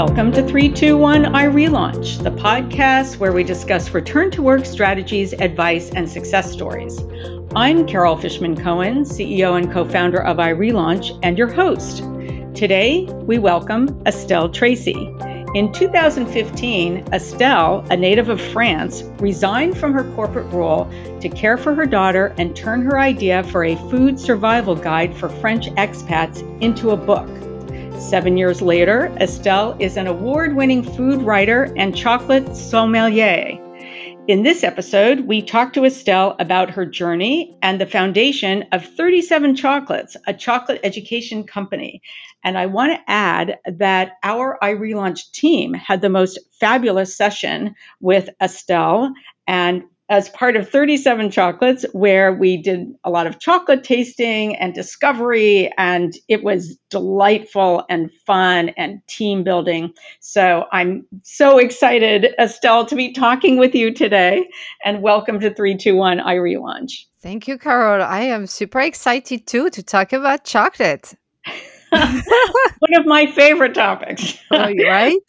Welcome to 321 iRelaunch, the podcast where we discuss return to work strategies, advice, and success stories. I'm Carol Fishman Cohen, CEO and co founder of iRelaunch, and your host. Today, we welcome Estelle Tracy. In 2015, Estelle, a native of France, resigned from her corporate role to care for her daughter and turn her idea for a food survival guide for French expats into a book. Seven years later, Estelle is an award winning food writer and chocolate sommelier. In this episode, we talk to Estelle about her journey and the foundation of 37 Chocolates, a chocolate education company. And I want to add that our iRelaunch team had the most fabulous session with Estelle and as part of 37 Chocolates, where we did a lot of chocolate tasting and discovery, and it was delightful and fun and team building. So I'm so excited, Estelle, to be talking with you today. And welcome to 321 iRelaunch. Thank you, Carol. I am super excited too to talk about chocolate. One of my favorite topics. oh, right?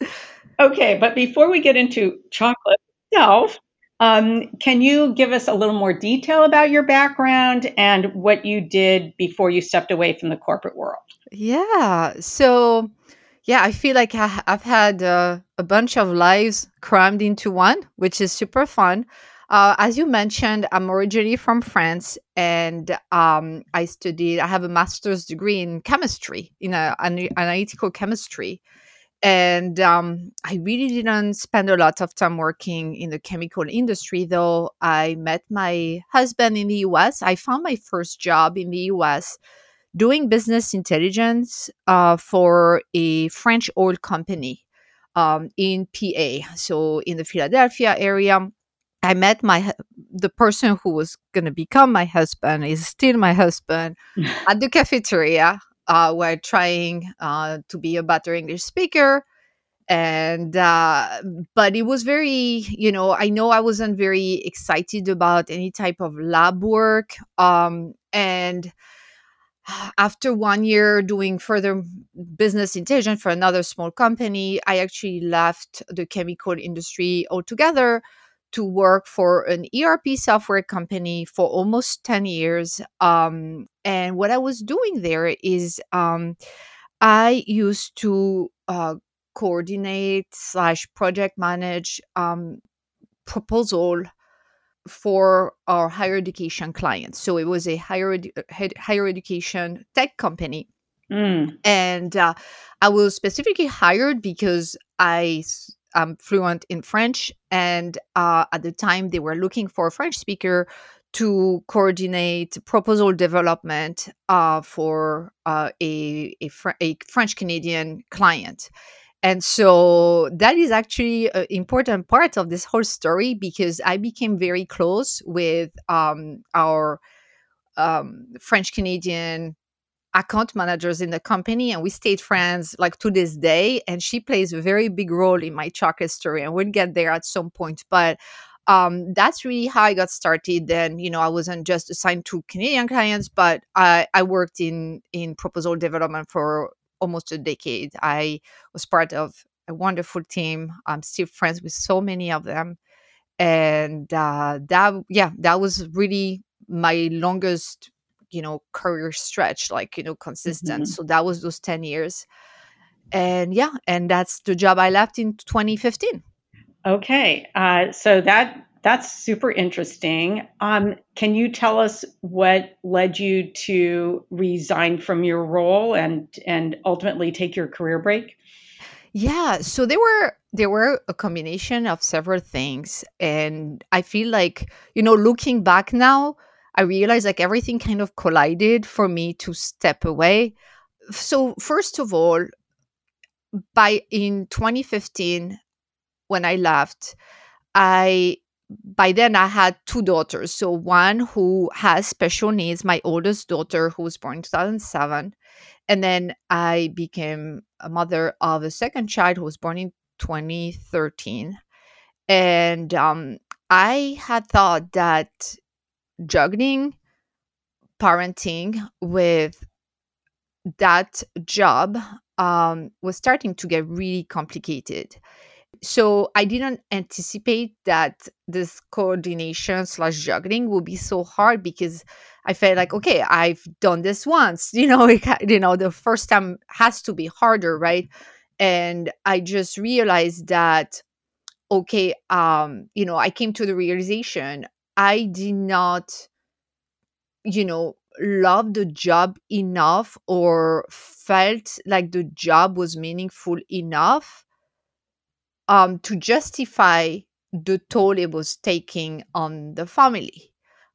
Okay, but before we get into chocolate itself, um, can you give us a little more detail about your background and what you did before you stepped away from the corporate world? Yeah. So, yeah, I feel like I, have had uh, a bunch of lives crammed into one, which is super fun. Uh, as you mentioned, I'm originally from France, and um, I studied. I have a master's degree in chemistry, in a, an analytical chemistry and um, I really didn't spend a lot of time working in the chemical industry, though I met my husband in the US. I found my first job in the US doing business intelligence uh, for a French oil company um, in PA, so in the Philadelphia area. I met my the person who was going to become my husband is still my husband at the cafeteria uh, were trying uh, to be a better English speaker. And, uh, but it was very, you know, I know I wasn't very excited about any type of lab work. Um, and after one year doing further business intelligence for another small company, I actually left the chemical industry altogether to work for an ERP software company for almost 10 years. Um, and what I was doing there is um, I used to uh, coordinate slash project manage um, proposal for our higher education clients. So it was a higher higher education tech company. Mm. And uh, I was specifically hired because I um, fluent in French, and uh, at the time they were looking for a French speaker to coordinate proposal development uh, for uh, a, a, Fr- a French Canadian client. And so that is actually an important part of this whole story because I became very close with um, our um, French Canadian account managers in the company and we stayed friends like to this day and she plays a very big role in my chocolate story and we'll get there at some point but um, that's really how I got started. Then, you know, I wasn't just assigned to Canadian clients, but I, I worked in in proposal development for almost a decade. I was part of a wonderful team. I'm still friends with so many of them, and uh, that yeah, that was really my longest you know career stretch like you know consistent. Mm-hmm. so that was those 10 years. And yeah and that's the job i left in 2015 okay uh, so that that's super interesting. Um, can you tell us what led you to resign from your role and and ultimately take your career break? Yeah so there were there were a combination of several things. And i feel like you know looking back now I realized like everything kind of collided for me to step away. So first of all, by in 2015 when I left, I by then I had two daughters. So one who has special needs, my oldest daughter who was born in 2007, and then I became a mother of a second child who was born in 2013. And um, I had thought that juggling parenting with that job um, was starting to get really complicated. So I didn't anticipate that this coordination slash juggling would be so hard because I felt like, okay, I've done this once. You know, it, you know, the first time has to be harder, right? And I just realized that, okay, um, you know, I came to the realization I did not, you know, love the job enough or felt like the job was meaningful enough um, to justify the toll it was taking on the family.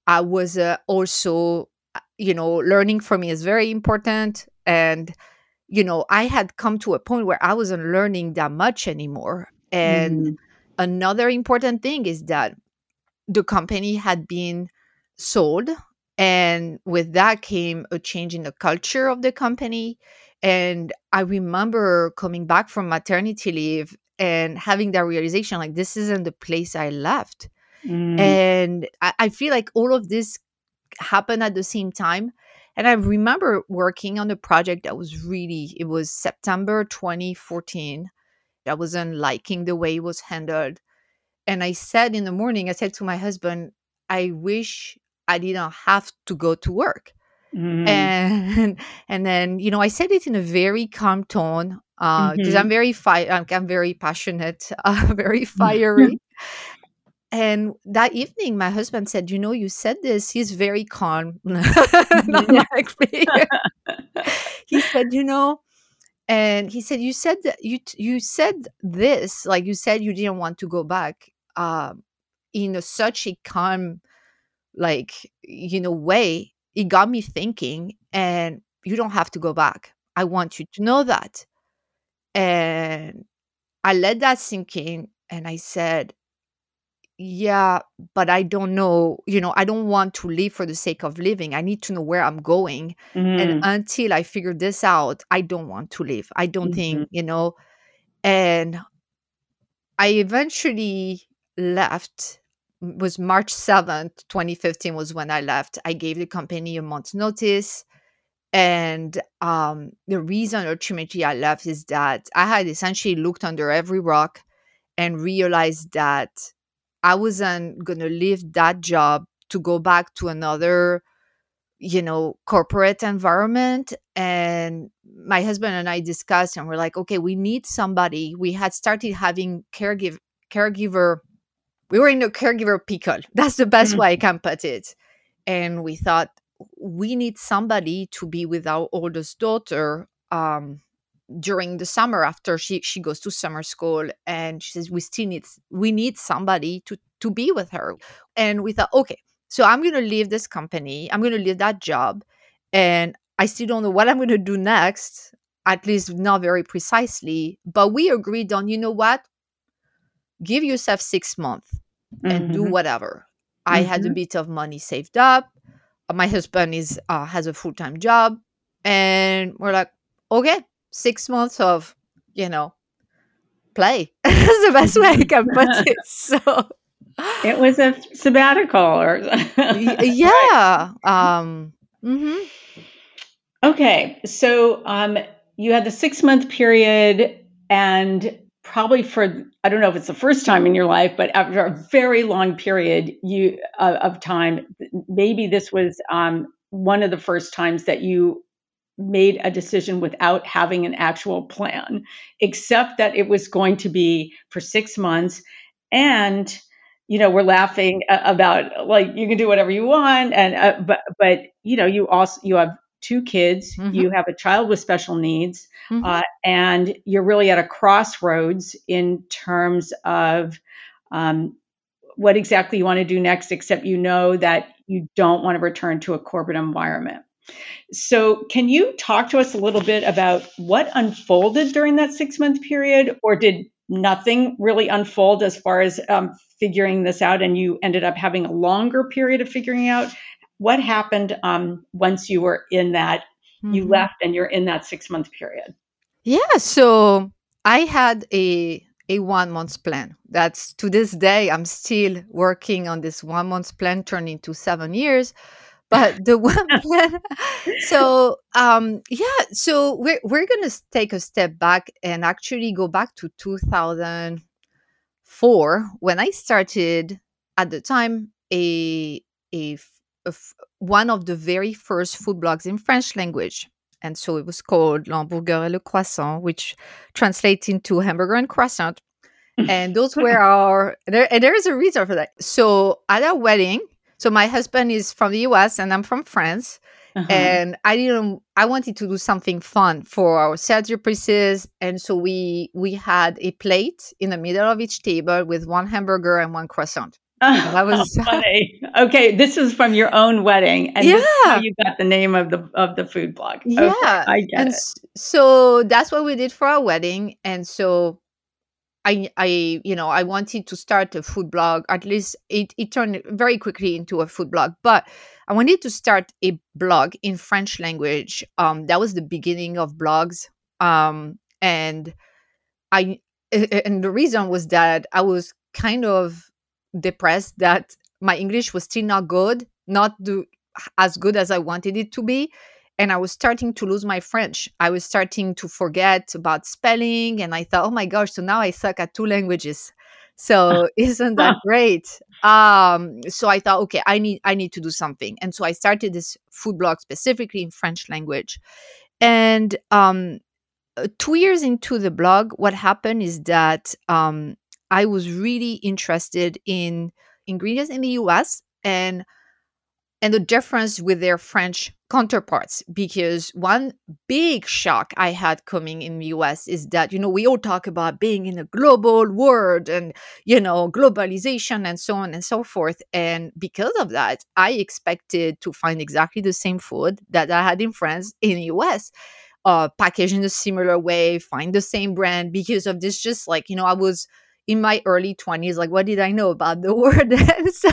I was uh, also, uh, you know, learning for me is very important. And, you know, I had come to a point where I wasn't learning that much anymore. And Mm. another important thing is that the company had been sold. And with that came a change in the culture of the company. And I remember coming back from maternity leave and having that realization like, this isn't the place I left. Mm. And I, I feel like all of this happened at the same time. And I remember working on a project that was really, it was September 2014. I wasn't liking the way it was handled. And I said in the morning, I said to my husband, I wish I didn't have to go to work. Mm. And and then, you know, I said it in a very calm tone because Mhm. I'm very fi- I'm, I'm very passionate, uh, very fiery. And that evening, my husband said, "You know, you said this." He's very calm, not Mhm. like me. he said, "You know," and he said, "You said that you you said this, like you said you didn't want to go back, um, in a, such a calm, like you know, way. It got me thinking, and you don't have to go back. I want you to know that." And I let that sink in, and I said, yeah, but I don't know, you know, I don't want to live for the sake of living. I need to know where I'm going. And Mm. until I figure this out, I don't want to live. I don't Mhm. think, you know, and I eventually left. Was March 7th, 2015 was when I left. I gave the company a month's notice. And um, the reason ultimately I left is that I had essentially looked under every rock and realized that I wasn't going to leave that job to go back to another, you know, corporate environment. And my husband and I discussed and we're like, okay, we need somebody. We had started having caregiver, caregiver, we were in a caregiver pickle. That's the best Mm. way I can put it. And we thought, we need somebody to be with our oldest daughter um, during the summer after she she goes to summer school and she says we still need we need somebody to to be with her and we thought okay so i'm going to leave this company i'm going to leave that job and i still don't know what i'm going to do next at least not very precisely but we agreed on you know what give yourself 6 months and do Mhm. whatever i had a Mhm. bit of money saved up my husband is uh, has a full-time job and we're like okay six months of you know play that's the best way i can put it so It was a sabbatical or yeah um mhm. Okay. So um you had the 6 month period and probably for I don't know if it's the first time in your life but after a very long period you uh, of time maybe this was um one of the first times that you made a decision without having an actual plan, except that it was going to be for six months. And, you know, we're laughing about like you can do whatever you want. And, uh, but, but, you know, you also, you have two kids, Mhm. you have a child with special needs, Mhm. uh, and you're really at a crossroads in terms of, um, what exactly you want to do next, except you know that you don't want to return to a corporate environment. So, can you talk to us a little bit about what unfolded during that six month period, or did nothing really unfold as far as um, figuring this out and you ended up having a longer period of figuring out? What happened um, once you were in that, you Mhm. left and you're in that six month period? yeah so i had a a one month plan that's to this day i'm still working on this one month plan turned into seven years but the one plan. so um, yeah, so we're we're gonna take a step back and actually go back to 2004 when I started at the time a a, a one of the very first food blogs in French language. And so it was called L'Hamburger et le Croissant, which translates into hamburger and croissant. and those were our, there, and there is a reason for that. So at our wedding, so my husband is from the US and I'm from France. Uh-huh. And I didn't I wanted to do something fun for our services. And so we we had a plate in the middle of each table with one hamburger and one croissant. Oh, that was funny. Okay, this is from your own wedding, and yeah, you got the name of the of the food blog. Okay, yeah, I get and it. So that's what we did for our wedding, and so I, I, you know, I wanted to start a food blog. At least it, it turned very quickly into a food blog, but I wanted to start a blog in French language. Um, that was the beginning of blogs. Um, and I, and the reason was that I was kind of depressed that my English was still not good, not do, as good as I wanted it to be. And I was starting to lose my French. I was starting to forget about spelling. And I thought, oh my gosh, so now I suck at two languages. So isn't that great? Um, so I thought, okay, I need I need to do something. And so I started this food blog specifically in French language. And um, uh, two years into the blog, what happened is that um, I was really interested in ingredients in the US and and the difference with their French counterparts because one big shock I had coming in the US is that you know we all talk about being in a global world and you know globalization and so on and so forth. And because of that I expected to find exactly the same food that I had in France in the US uh packaged in a similar way find the same brand because of this just like you know I was in my early 20s like what did i know about the word? And so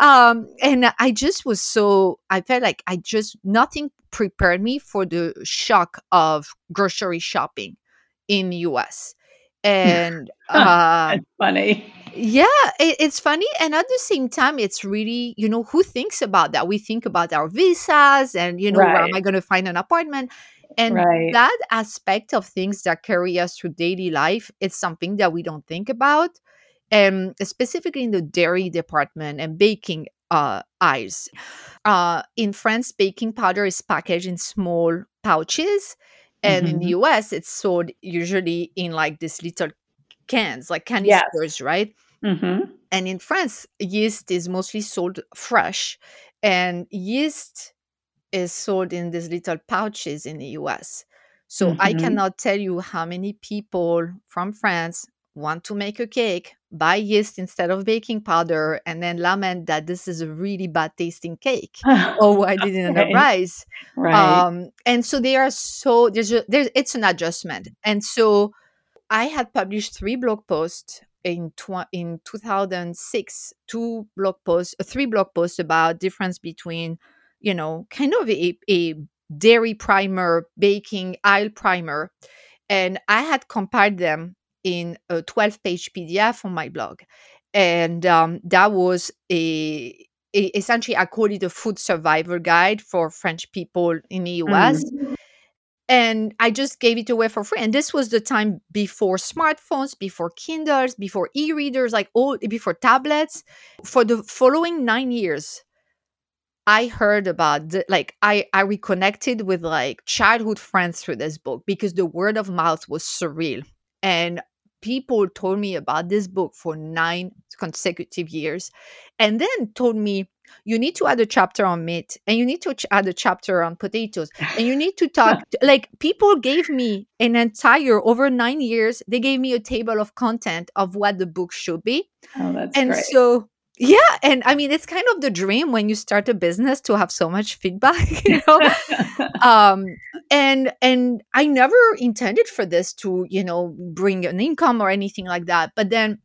um and i just was so i felt like i just nothing prepared me for the shock of grocery shopping in the us and uh funny. yeah it, it's funny and at the same time it's really you know who thinks about that? We think about our visas and you know right. where am i going to find an apartment and right. that aspect of things that carry us through daily life is something that we don't think about and specifically in the dairy department and baking uh, aisles uh, in france baking powder is packaged in small pouches and mm-hmm. in the mm-hmm. us it's sold usually in like these little cans like canisters yes. right mm-hmm. and in france yeast is mostly sold fresh and yeast is sold in these little pouches in the US. So mm-hmm. I cannot tell you how many people from France want to make a cake, buy yeast instead of baking powder, and then lament that this is a really bad tasting cake. oh, I didn't right. rise. Right. Um, and so they are so there's a, there's it's an adjustment. And so I had published three blog posts in tw- in 2006, two blog posts, three blog posts about difference between you know, kind of a, a dairy primer, baking aisle primer. And I had compiled them in a 12 page PDF on my blog. And um, that was a, a, essentially, I call it a food survival guide for French people in the US. Mm-hmm. And I just gave it away for free. And this was the time before smartphones, before Kindles, before e readers, like all before tablets. For the following nine years, I heard about the, like I I reconnected with like childhood friends through this book because the word of mouth was surreal and people told me about this book for 9 consecutive years and then told me you need to add a chapter on meat and you need to ch- add a chapter on potatoes and you need to talk like people gave me an entire over 9 years they gave me a table of content of what the book should be oh, that's and great. so yeah and i mean it's kind of the dream when you start a business to have so much feedback you know? Um and and i never intended for this to you know bring an income or anything like that but then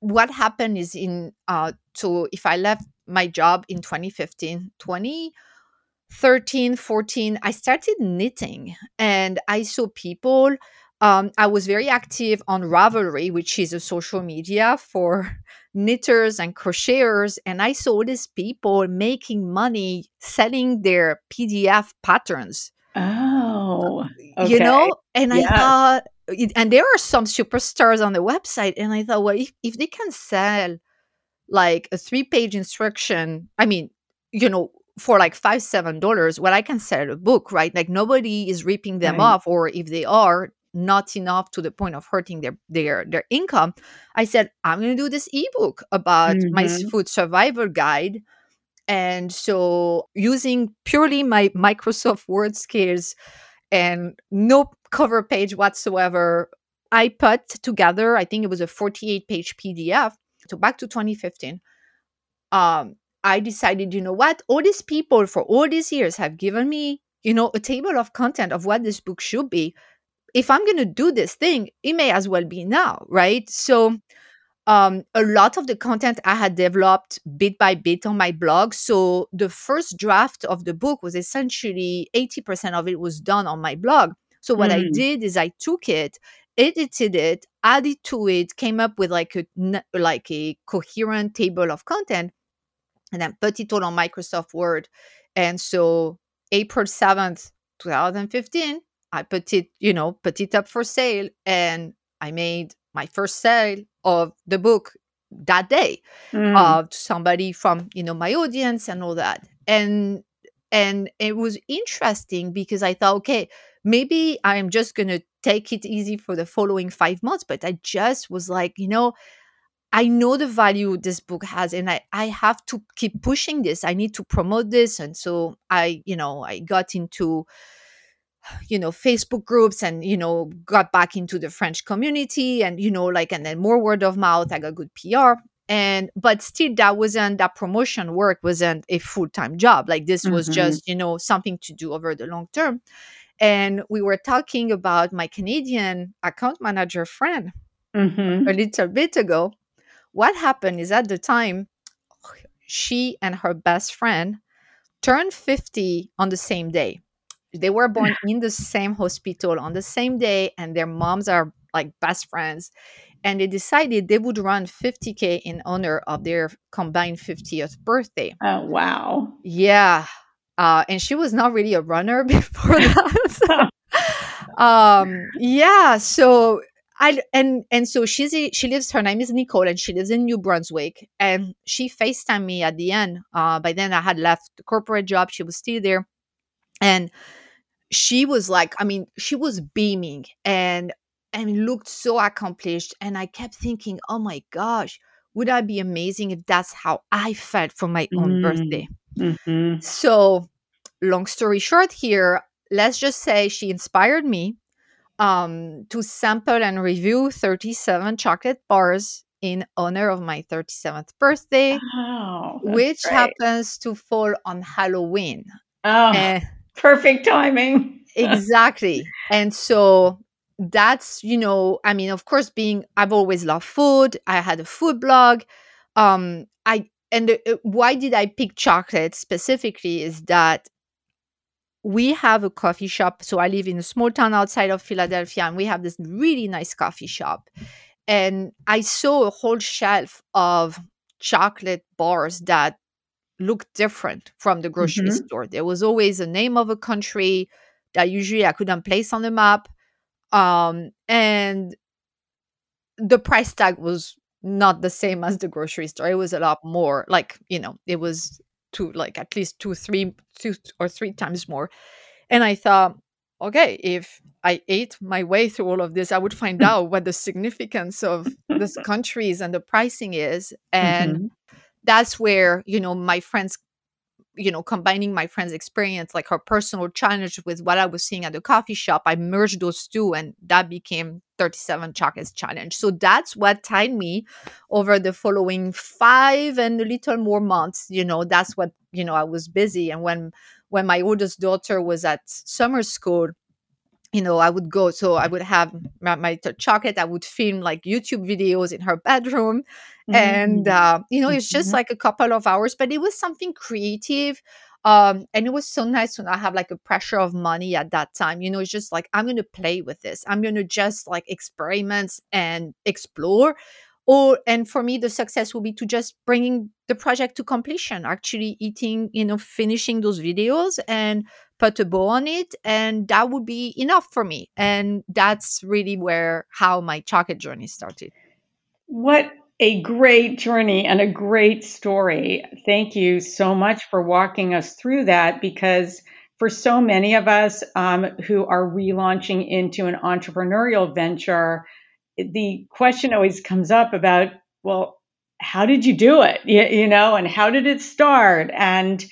what happened is in uh so if i left my job in 2015 2013 14 i started knitting and i saw people um, I was very active on Ravelry, which is a social media for knitters and crocheters. And I saw these people making money selling their PDF patterns. Oh, okay. You know, and I thought, and there are some superstars on the website, and I thought, well, if, if they can sell like a three page instruction, I mean, you know, for like five, seven dollars, well, I can sell a book, right? Like nobody is ripping them Right. off, or if they are, not enough to the point of hurting their their their income. I said, I'm gonna do this ebook about my s- Mhm. food survival guide. And so using purely my Microsoft Word skills and no cover page whatsoever, I put together, I think it was a 48 page PDF. So back to 2015. Um, I decided, you know what? All these people for all these years have given me, you know, a table of content of what this book should be. If I'm going to do this thing, it may as well be now, right? So um, a lot of the content I had developed bit by bit on my blog. So the first draft of the book was essentially 80% of it was done on my blog. So what I Mm. did is I took it, edited it, added to it, came up with like a like a coherent table of content, and then put it all on Microsoft Word. And so April 7th, 2015, I put it, you know, put it up for sale and I made my first sale of the book that day Mm. uh, to somebody from you know my audience and all that. And and it was interesting because i thought okay maybe i'm just gonna take it easy for the following five months but i just was like you know i know the value this book has and i i have to keep pushing this. I need to promote this. And so i you know i got into you know facebook groups and you know got back into the french community and you know like and then more word of mouth i got good pr and but still that wasn't that promotion work wasn't a full-time job. Like this was Mhm. just you know something to do over the long term. And we were talking about my canadian account manager friend Mhm. a little bit ago. What happened is at the time she and her best friend turned 50 on the same day they were born in the same hospital on the same day and their moms are like best friends and they decided they would run 50k in honor of their combined 50th birthday Oh, wow. yeah uh, and she was not really a runner before that um yeah so I and and so she's a, she lives her name is Nicole and she lives in New Brunswick and she FaceTimed me at the end. Uh by then I had left the corporate job. She was still there. And she was like, I mean, she was beaming and and looked so accomplished. And I kept thinking, oh my gosh, would i be amazing if that's how I felt for my own Mm. birthday? Mhm. So, long story short, here, let's just say she inspired me um, to sample and review 37 chocolate bars in honor of my 37th birthday, Wow. which great. happens to fall on Halloween. Oh, Eh, perfect timing. exactly. And so that's, you know, I mean, of course, being, I've always loved food. I had a food blog. Um, I, and uh, why did I pick chocolate specifically is that we have a coffee shop. So I live in a small town outside of Philadelphia, and we have this really nice coffee shop. And I saw a whole shelf of chocolate bars that looked different from the grocery Mhm. store. There was always a name of a country that usually I couldn't place on the map. Um, and the price tag was not the same as the grocery store. It was a lot more, like, you know, it was two, like at least two, three, two or three times more. And I thought, okay, if I ate my way through all of this, I would find out what the significance of these countries and the pricing is. And Mhm. That's where, you know, my friends, you know, combining my friend's experience, like her personal challenge with what I was seeing at the coffee shop, I merged those two and that became 37 Chocolates Challenge. So that's what tied me over the following five and a little more months. You know, that's what, you know, I was busy. And when when my oldest daughter was at summer school, you know, I would go, so I would have my, my chocolate, I would film like YouTube videos in her bedroom. And, Mm. uh, you know, it's just Mhm. like a couple of hours, but it was something creative. Um, and it was so nice to not have like a pressure of money at that time. You know, it's just like, I'm going to play with this. I'm going to just like experiment and explore. Or, and for me, the success will be to just bringing the project to completion, actually eating, you know, finishing those videos and put a bow on it and that would be enough for me and that's really where how my chocolate journey started What a great journey and a great story. Thank you so much for walking us through that because for so many of us um, who are relaunching into an entrepreneurial venture, the question always comes up about, well, how did you do it? You, you know, and how did it start? And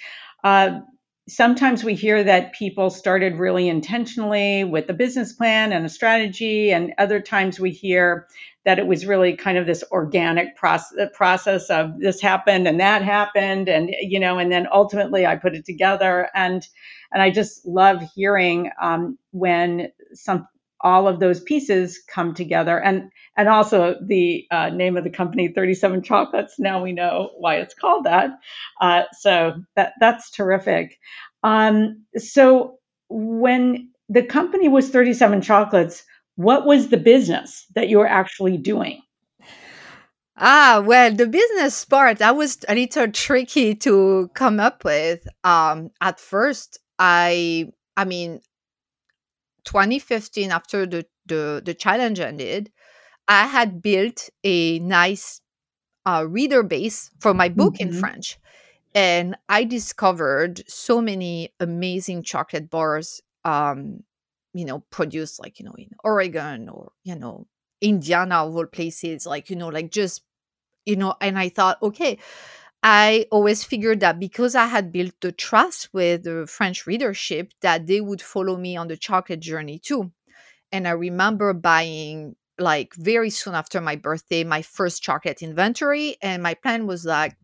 uh, sometimes we hear that people started really intentionally with a business plan and a strategy, and other times we hear that it was really kind of this organic process, process of this happened and that happened, and you know, and then ultimately I put it together, and and I just love hearing um, when some all of those pieces come together. And and also the uh, name of the company 37 chocolates now we know why it's called that. Uh, so that that's terrific. Um, so when the company was 37 chocolates what was the business that you were actually doing? Ah well the business part that was a little tricky to come up with. Um at first i i mean 2015 after the the, the challenge ended i had built a nice uh, reader base for my book in Mhm. french and I discovered so many amazing chocolate bars, um, you know, produced like you know in Oregon or you know Indiana of all places, like you know, like just you know. And I thought, okay, I always figured that because I had built the trust with the French readership, that they would follow me on the chocolate journey too. And I remember buying like very soon after my birthday my first chocolate inventory, and my plan was like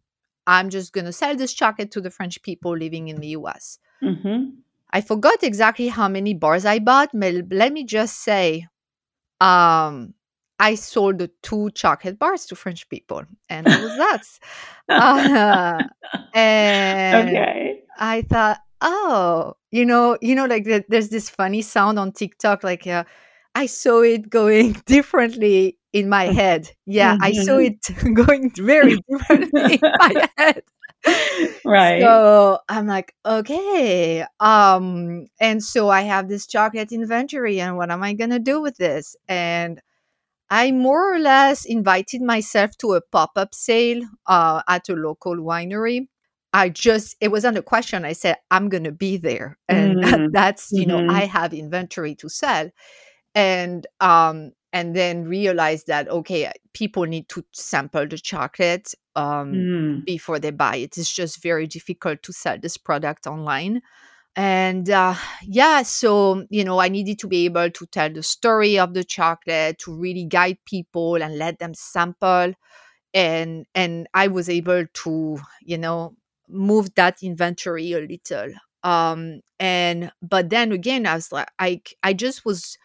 I'm just going to sell this chocolate to the French people living in the US. Mhm. I forgot exactly how many bars I bought, but let me just say um I sold the two chocolate bars to French people, and that was that. Uh, and okay I thought, oh, you know, you know, like the, there's this funny sound on TikTok, like uh, I saw it going differently in my head. Yeah, I saw Mhm. it going very differently in my head. right So I'm like, okay. Um, and so I have this chocolate inventory, and what am I gonna do with this? And I more or less invited myself to a pop-up sale uh, at a local winery. I just it wasn't a question. I said, I'm gonna be there. And Mm. that's, you know, Mhm. I have inventory to sell. And um and then realized that okay, people need to sample the chocolate um Mm. before they buy it. It's just very difficult to sell this product online. And uh, yeah, so, you know, I needed to be able to tell the story of the chocolate, to really guide people and let them sample. And and I was able to, you know, move that inventory a little. Um and but then again, I was like I I just was,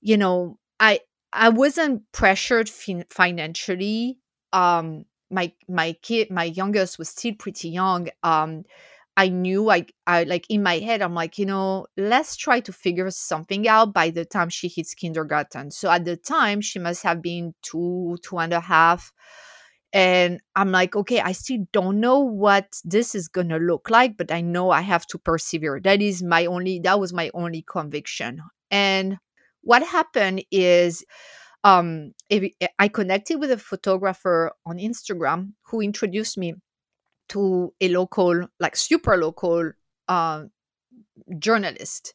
you know, I I wasn't pressured fin- financially. Um my my kid, my youngest was still pretty young. Um I knew I I like in my head I'm like, you know, let's try to figure something out by the time she hits kindergarten. So at the time she must have been two, two and a half. And I'm like, okay, I still don't know what this is gonna look like, but I know I have to persevere. That is my only that was my only conviction. And what happened is um if- I connected with a photographer on Instagram who introduced me to a local, like super local uh, journalist.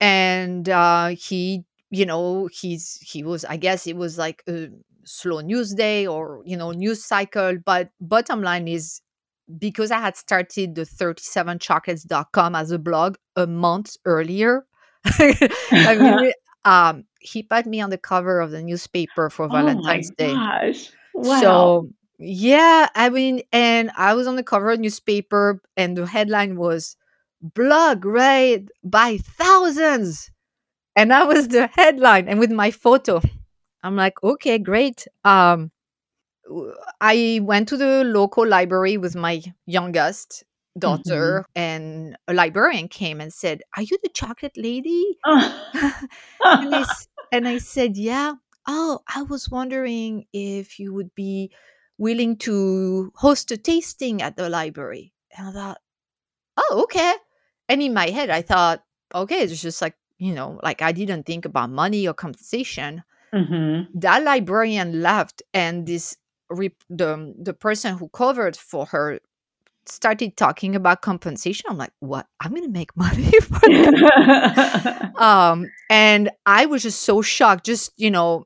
And uh, he, you know, he's he was, I guess it was like a slow news day or you know news cycle. But bottom line is because I had started the 37chocolates.com as a blog a month earlier. I mean, um, he put me on the cover of the newspaper for Valentine's oh my Valentine's Day. gosh wow So yeah, I mean, and I was on the cover of newspaper, and the headline was "Blog read by thousands." and that was the headline and with my photo i'm like okay great um i went to the local library with my youngest daughter mm-hmm. and a librarian came and said are you the chocolate lady and, I, and i said yeah oh i was wondering if you would be willing to host a tasting at the library and i thought oh okay and in my head i thought okay it's just like you know, like I didn't think about money or compensation. Mm-hmm. That librarian left, and this rep- the the person who covered for her started talking about compensation. I'm like, what? I'm gonna make money for that. um, and I was just so shocked. Just you know,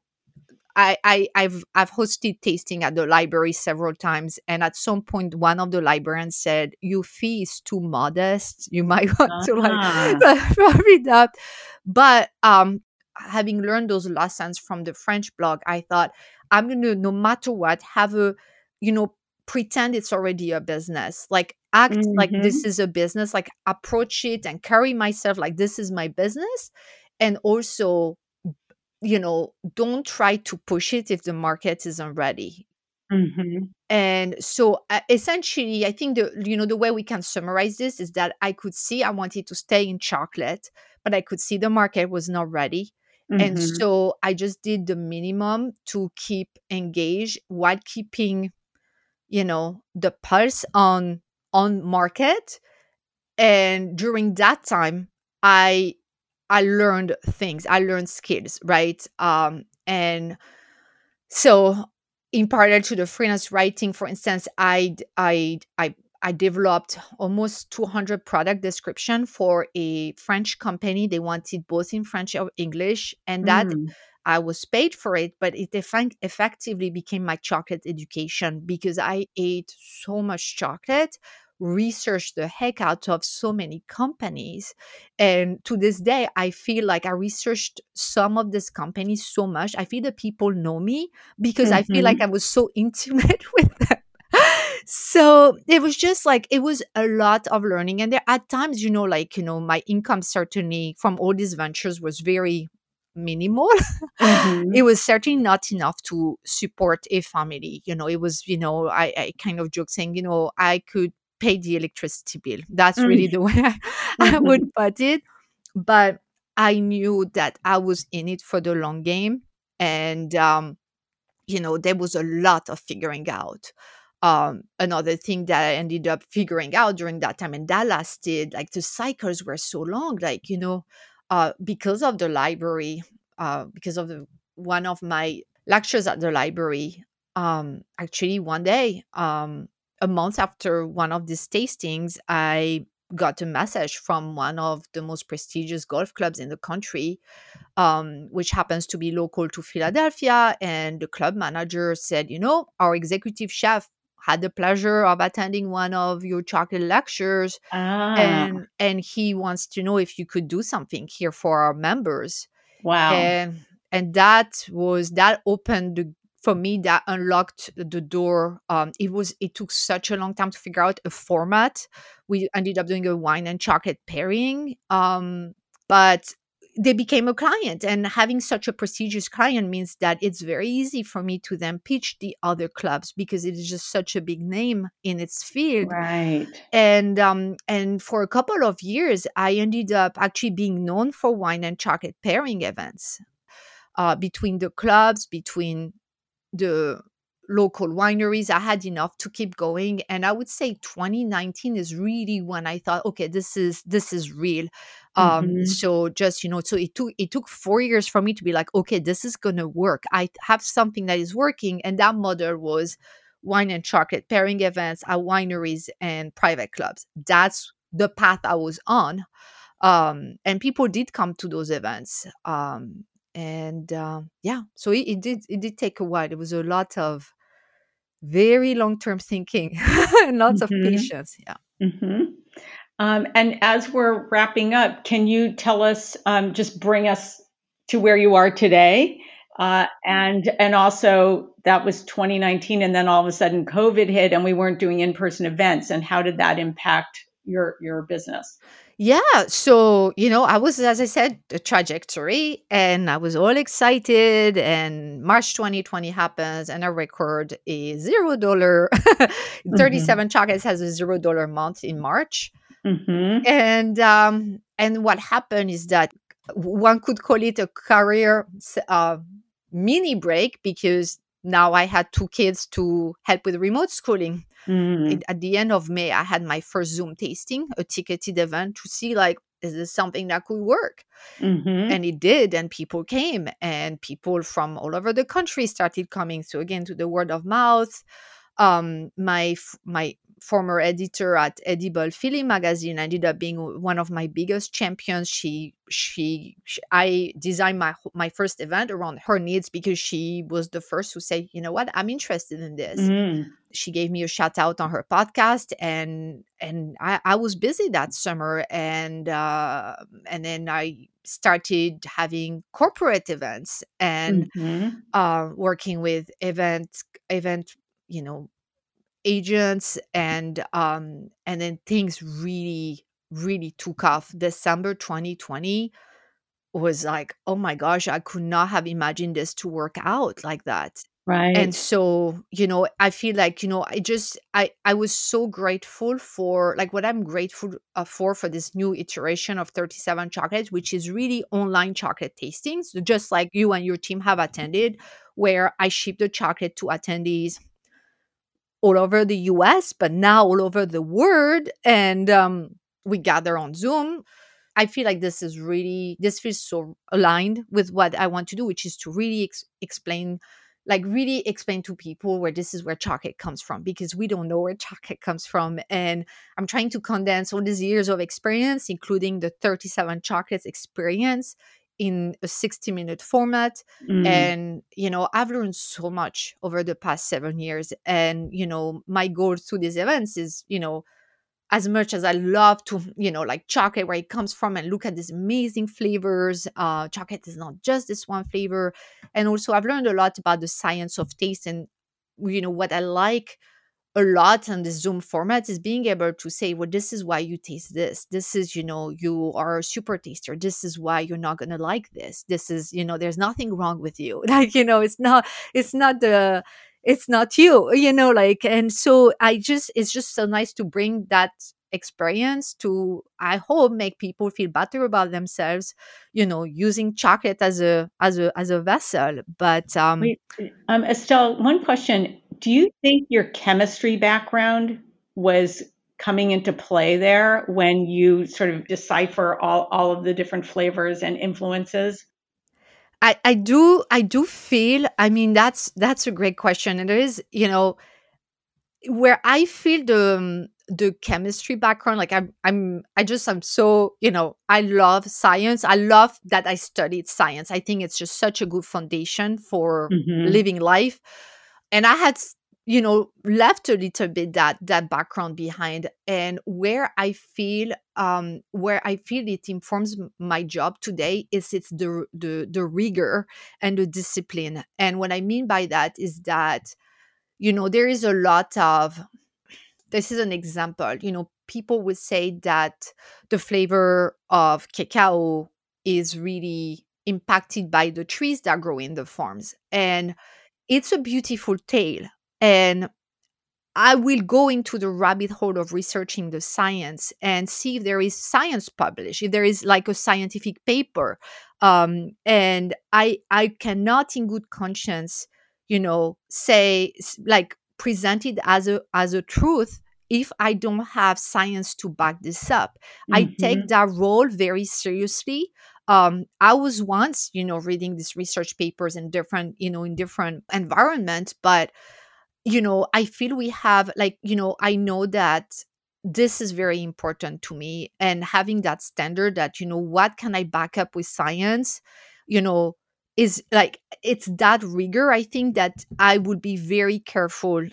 I, I I've I've hosted tasting at the library several times, and at some point, one of the librarians said, "Your fee is too modest. You might want uh-huh. to like probably that." But um, having learned those lessons from the French blog, I thought I'm gonna, no matter what, have a you know pretend it's already a business like act mm-hmm. like this mm-hmm. is a business like approach it and carry myself like this is my business and also you know, don't try to push it if the market isn't ready. Mm-hmm. And so uh, essentially, I think the you know the way we can summarize this is that I could see I wanted to stay in chocolate, but I could see the market was not ready. Mm-hmm. And so I just did the minimum to keep engaged while keeping, you know, the pulse on on market. And during that time, I I learned things. I learned skills, right? Um, and so, in parallel to the freelance writing, for instance, I I I I developed almost 200 product description for a French company. They wanted both in French or English, and that mm. I was paid for it, but it effectively became my chocolate education because I ate so much chocolate researched the heck out of so many companies. And to this day, I feel like I researched some of these companies so much. I feel that people know me because mm-hmm. I feel like mm-hmm. I was so intimate with them. so it was just like it was a lot of learning and there at times you know like you know my income certainly from all these ventures was very minimal mm-hmm. it was certainly not enough to support a family you know it was you know I, I kind of joke saying you know i could pay the electricity bill. That's mm. really the way I, I mm-hmm. would put it. But I knew that I was in it for the long game. And, um, you know, there was a lot of figuring out. Um, another thing that I ended up figuring out during that time, and that lasted like the cycles were so long, like, you know, uh, because of the library, uh, because of the, one of my lectures at the library, um, actually one day, um, a month after one of these tastings, I got a message from one of the most prestigious golf clubs in the country, um, which happens to be local to Philadelphia. And the club manager said, You know, our executive chef had the pleasure of attending one of your chocolate lectures ah. and and he wants to know if you could do something here for our members wow and and that was that opened the for me that unlocked the door um, it was it took such a long time to figure out a format. We ended up doing a wine and chocolate pairing um, but they became a client and having such a prestigious client means that it's very easy for me to then pitch the other clubs because it is just such a big name in its field. Right. And um and for a couple of years i ended up actually being known for wine and chocolate pairing events uh, between the clubs between the local wineries. I had enough to keep going. And I would say 2019 is really when I thought, okay, this is this is real. Um, mm-hmm. so just, you know, so it took it took four years for me to be like, okay, this is gonna work. I have something that is working. And that model was wine and chocolate pairing events at wineries and private clubs. That's the path I was on. Um, and people did come to those events. Um, and uh, yeah so it, it, did it did take a while it was a lot of very long-term thinking and lots mm-hmm. of patience yeah mm-hmm. um, and as we're wrapping up can you tell us um, just bring us to where you are today uh, and and also that was 2019 and then all of a sudden covid hit and we weren't doing in-person events and how did that impact your your business? Yeah. So, you know, I was, as I said, the trajectory, and I was all excited. And March 2020 happens, and I record a zero dollar. Mm-hmm. 37 Chocolates has a zero dollar month in March. Mm-hmm. And um, and what happened is that one could call it a career uh, mini break because now I had two kids to help with remote schooling Mm-hmm. at the end of May, I had my first Zoom tasting, a ticketed event to see like, is this something that could work? Mm-hmm. And it did, and people came, and people from all over the country started coming. So again, to the word of mouth. Um, my my former editor at Edible Philly magazine ended up being one of my biggest champions. She she, sh I designed my my first event around her needs because she was the first to say, you know what, I'm interested in this Mm-hmm. she gave me a shout out on her podcast and and I, I was busy that summer and uh, and then I started having corporate events and Mm-hmm. uh, working with event event you know agents and um and then things really really took off. December 2020 was like oh my gosh i could not have imagined this to work out like that. Right. and so you know i feel like you know i just i i was so grateful for like what i'm grateful uh, for for this new iteration of 37 chocolates which is really online chocolate tastings just like you and your team have attended where i ship the chocolate to attendees all over the us but now all over the world and um, we gather on zoom. I feel like this is really this feels so aligned with what i want to do which is to really ex- explain like really explain to people where this is where chocolate comes from because we don't know where chocolate comes from and i'm trying to condense all these years of experience including the 37 chocolates experience in a 60 minute format Mm. and you know i've learned so much over the past seven years and you know my goal through these events is you know as much as i love to you know like chocolate where it comes from and look at these amazing flavors uh chocolate is not just this one flavor and also i've learned a lot about the science of taste and you know what i like a lot on the zoom format is being able to say well this is why you taste this. This is you know you are a super taster. This is why you're not going to like this. This is you know there's nothing wrong with you. Like you know it's not it's not the it's not you you know like and so i just it's just so nice to bring that experience to i hope make people feel better about themselves you know using chocolate as a as a as a vessel. But um Wait, um, Estelle, one question. Do you think your chemistry background was coming into play there when you sort of decipher all, all of the different flavors and influences? I, I do I do feel I mean that's that's a great question and there is you know where I feel the um, the chemistry background like I'm I'm I just I'm so you know I love science I love that I studied science I think it's just such a good foundation for Mm-hmm. living life and I had you know left a little bit that that background behind and where I feel um where I feel it informs my job today is it's the the the rigor and the discipline. And what I mean by that is that you know there is a lot of this is an example you know people would say that the flavor of cacao is really impacted by the trees that grow in the farms. And it's a beautiful tale and i will go into the rabbit hole of researching the science and see if there is science published if there is like a scientific paper um, and i i cannot in good conscience you know say like present it as a as a truth if i don't have science to back this up i Mm-hmm. take that role very seriously um i was once you know reading these research papers in different you know in different environments but you know i feel we have like you know i know that this is very important to me and having that standard that you know what can i back up with science you know is like it's that rigor i think that i would be very careful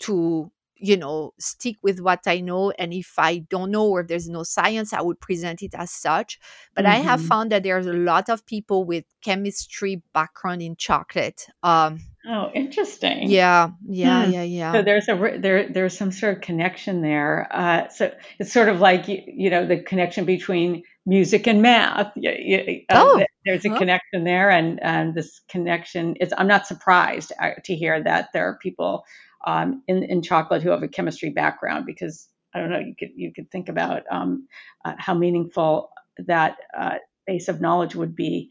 to you know stick with what i know and if i don't know or there's no science i would present it as such but i have Mm-hmm. found that there's a lot of people with chemistry background in chocolate um Oh, interesting. Yeah, yeah, Hmm. yeah, yeah. So there's a there there's some sort of connection there. Uh, so it's sort of like you, you know the connection between music and math. Y- y- uh, Oh, there's a huh? connection there, and and this connection is. I'm not surprised uh, to hear that there are people um, in in chocolate who have a chemistry background because I don't know. You could you could think about um, uh, how meaningful that uh, base of knowledge would be.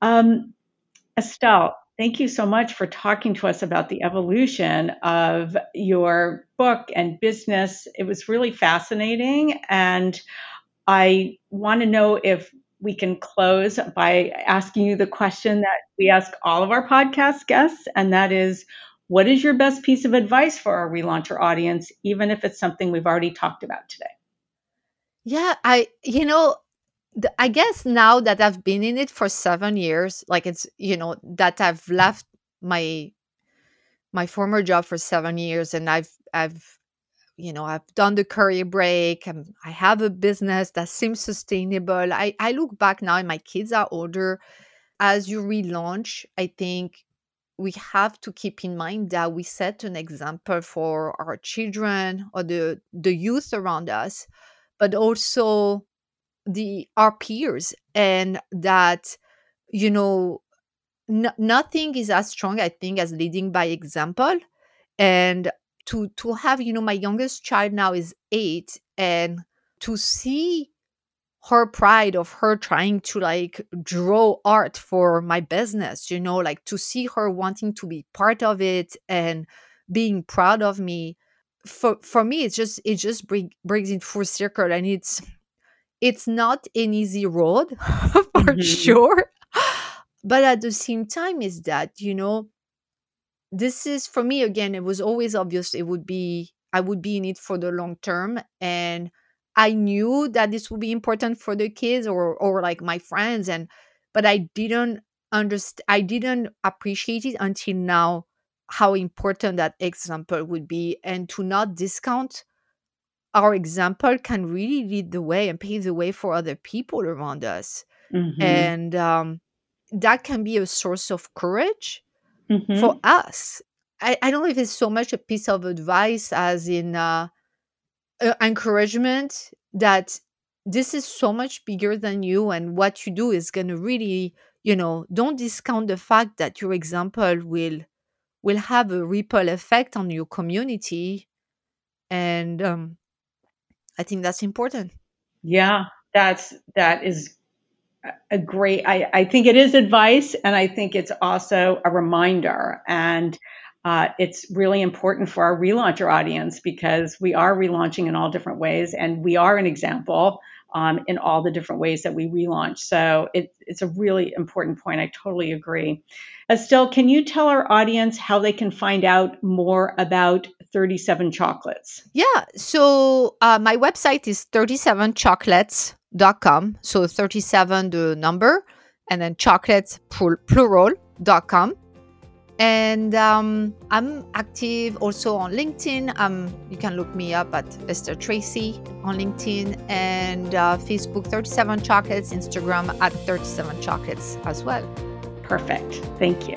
Um, Estelle, thank you so much for talking to us about the evolution of your book and business. It was really fascinating. And I want to know if we can close by asking you the question that we ask all of our podcast guests, and that is what is your best piece of advice for our relauncher audience, even if it's something we've already talked about today? Yeah, I, you know, the, I guess now that I've been in it for seven years, like it's, you know, that I've left my my former job for seven years, and I've I've you know I've done the career break, and I have a business that seems sustainable. I I look back now, and my kids are older. As you relaunch, I think we have to keep in mind that we set an example for our children or the the youth around us, but also the our peers and that you know nothing is as strong i think as leading by example and to to have you know my youngest child now is 8 and to see her pride of her trying to like draw art for my business you know like to see her wanting to be part of it and being proud of me for for me it's just it just bring, brings it full circle and it's it's not an easy road for hmm sure but at the same time is that you know this is for me again it was always obvious it would be i would be in it for the long term and i knew that this would be important for the kids or or like my friends and but i didn't understand i didn't appreciate it until now how important that example would be and to not discount our example can really lead the way and pave the way for other people around us hmm and um, that can be a source of courage for hmm us I, I don't know if it's so much a piece of advice as in uh, uh, encouragement that this is so much bigger than you and what you do is going to really you know don't discount the fact that your example will will have a ripple effect on your community and um, i think that's important. Yeah, that's that is a great I, I think it is advice and i think it's also a reminder. And uh, it's really important for our relauncher audience because we are relaunching in all different ways and we are an example um, in all the different ways that we relaunch. So it, it's a really important point. I totally agree. Estelle can you tell our audience how they can find out more about 37 chocolates? Yeah. So uh, my website is 37chocolates.com. So 37, the number, and then chocolates, plur- plural.com. And um, I'm active also on LinkedIn. Um, you can look me up at Estelle Tracy on LinkedIn and uh, Facebook 37 Chocolates, Instagram at 37 Chocolates as well. perfect thank you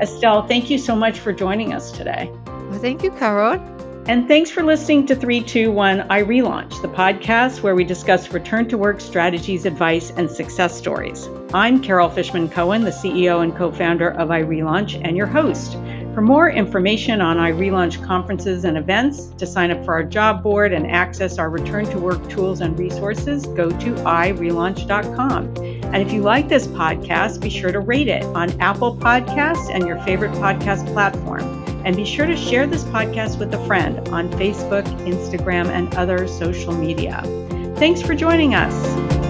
estelle thank you so much for joining us today Well, thank you, Carol. And thanks for listening to 321 iRelaunch, the podcast where we discuss return to work strategies, advice, and success stories. I'm Carol Fishman Cohen, the CEO and co founder of iRelaunch, and your host. For more information on iRelaunch conferences and events, to sign up for our job board and access our return to work tools and resources, go to irelaunch.com. And if you like this podcast, be sure to rate it on Apple Podcasts and your favorite podcast platform. And be sure to share this podcast with a friend on Facebook, Instagram, and other social media. Thanks for joining us.